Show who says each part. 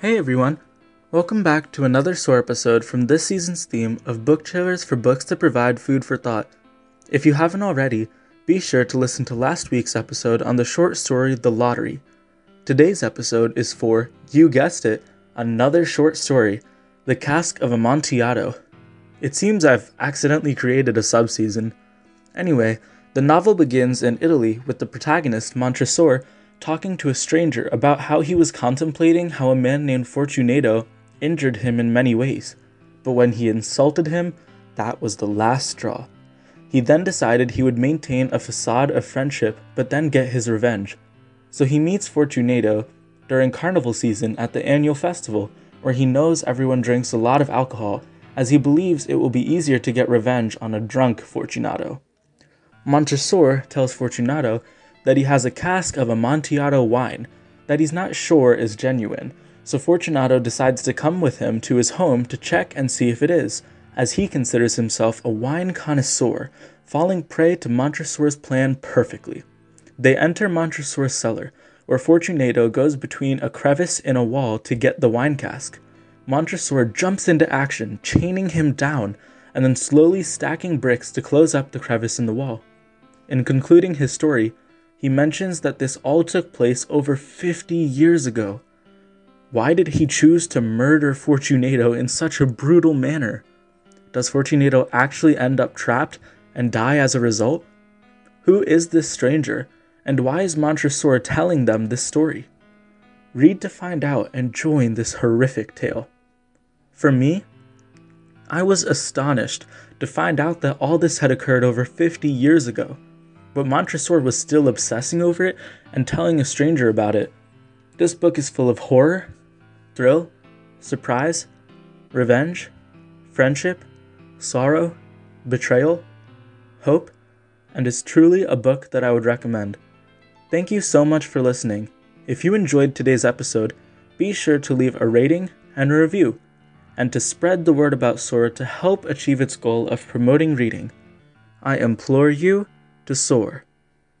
Speaker 1: Hey everyone! Welcome back to another SOAR episode from this season's theme of book trailers for books to provide food for thought. If you haven't already, be sure to listen to last week's episode on the short story The Lottery. Today's episode is for, you guessed it, another short story, The Cask of Amontillado. It seems I've accidentally created a subseason. Anyway, the novel begins in Italy with the protagonist, Montresor, talking to a stranger about how he was contemplating how a man named Fortunato injured him in many ways. But when he insulted him, that was the last straw. He then decided he would maintain a facade of friendship but then get his revenge. So he meets Fortunato during carnival season at the annual festival, where he knows everyone drinks a lot of alcohol, as he believes it will be easier to get revenge on a drunk Fortunato. Montresor tells Fortunato that he has a cask of Amontillado wine that he's not sure is genuine, so Fortunato decides to come with him to his home to check and see if it is, as he considers himself a wine connoisseur, falling prey to Montresor's plan perfectly. They enter Montresor's cellar, where Fortunato goes between a crevice in a wall to get the wine cask. Montresor jumps into action, chaining him down, and then slowly stacking bricks to close up the crevice in the wall. In concluding his story, he mentions that this all took place over 50 years ago. Why did he choose to murder Fortunato in such a brutal manner? Does Fortunato actually end up trapped and die as a result? Who is this stranger, and why is Montresor telling them this story? Read to find out and join this horrific tale. For me, I was astonished to find out that all this had occurred over 50 years ago but Montresor was still obsessing over it and telling a stranger about it. This book is full of horror, thrill, surprise, revenge, friendship, sorrow, betrayal, hope, and is truly a book that I would recommend. Thank you so much for listening. If you enjoyed today's episode, be sure to leave a rating and a review, and to spread the word about SOAR to help achieve its goal of promoting reading. I implore you to soar.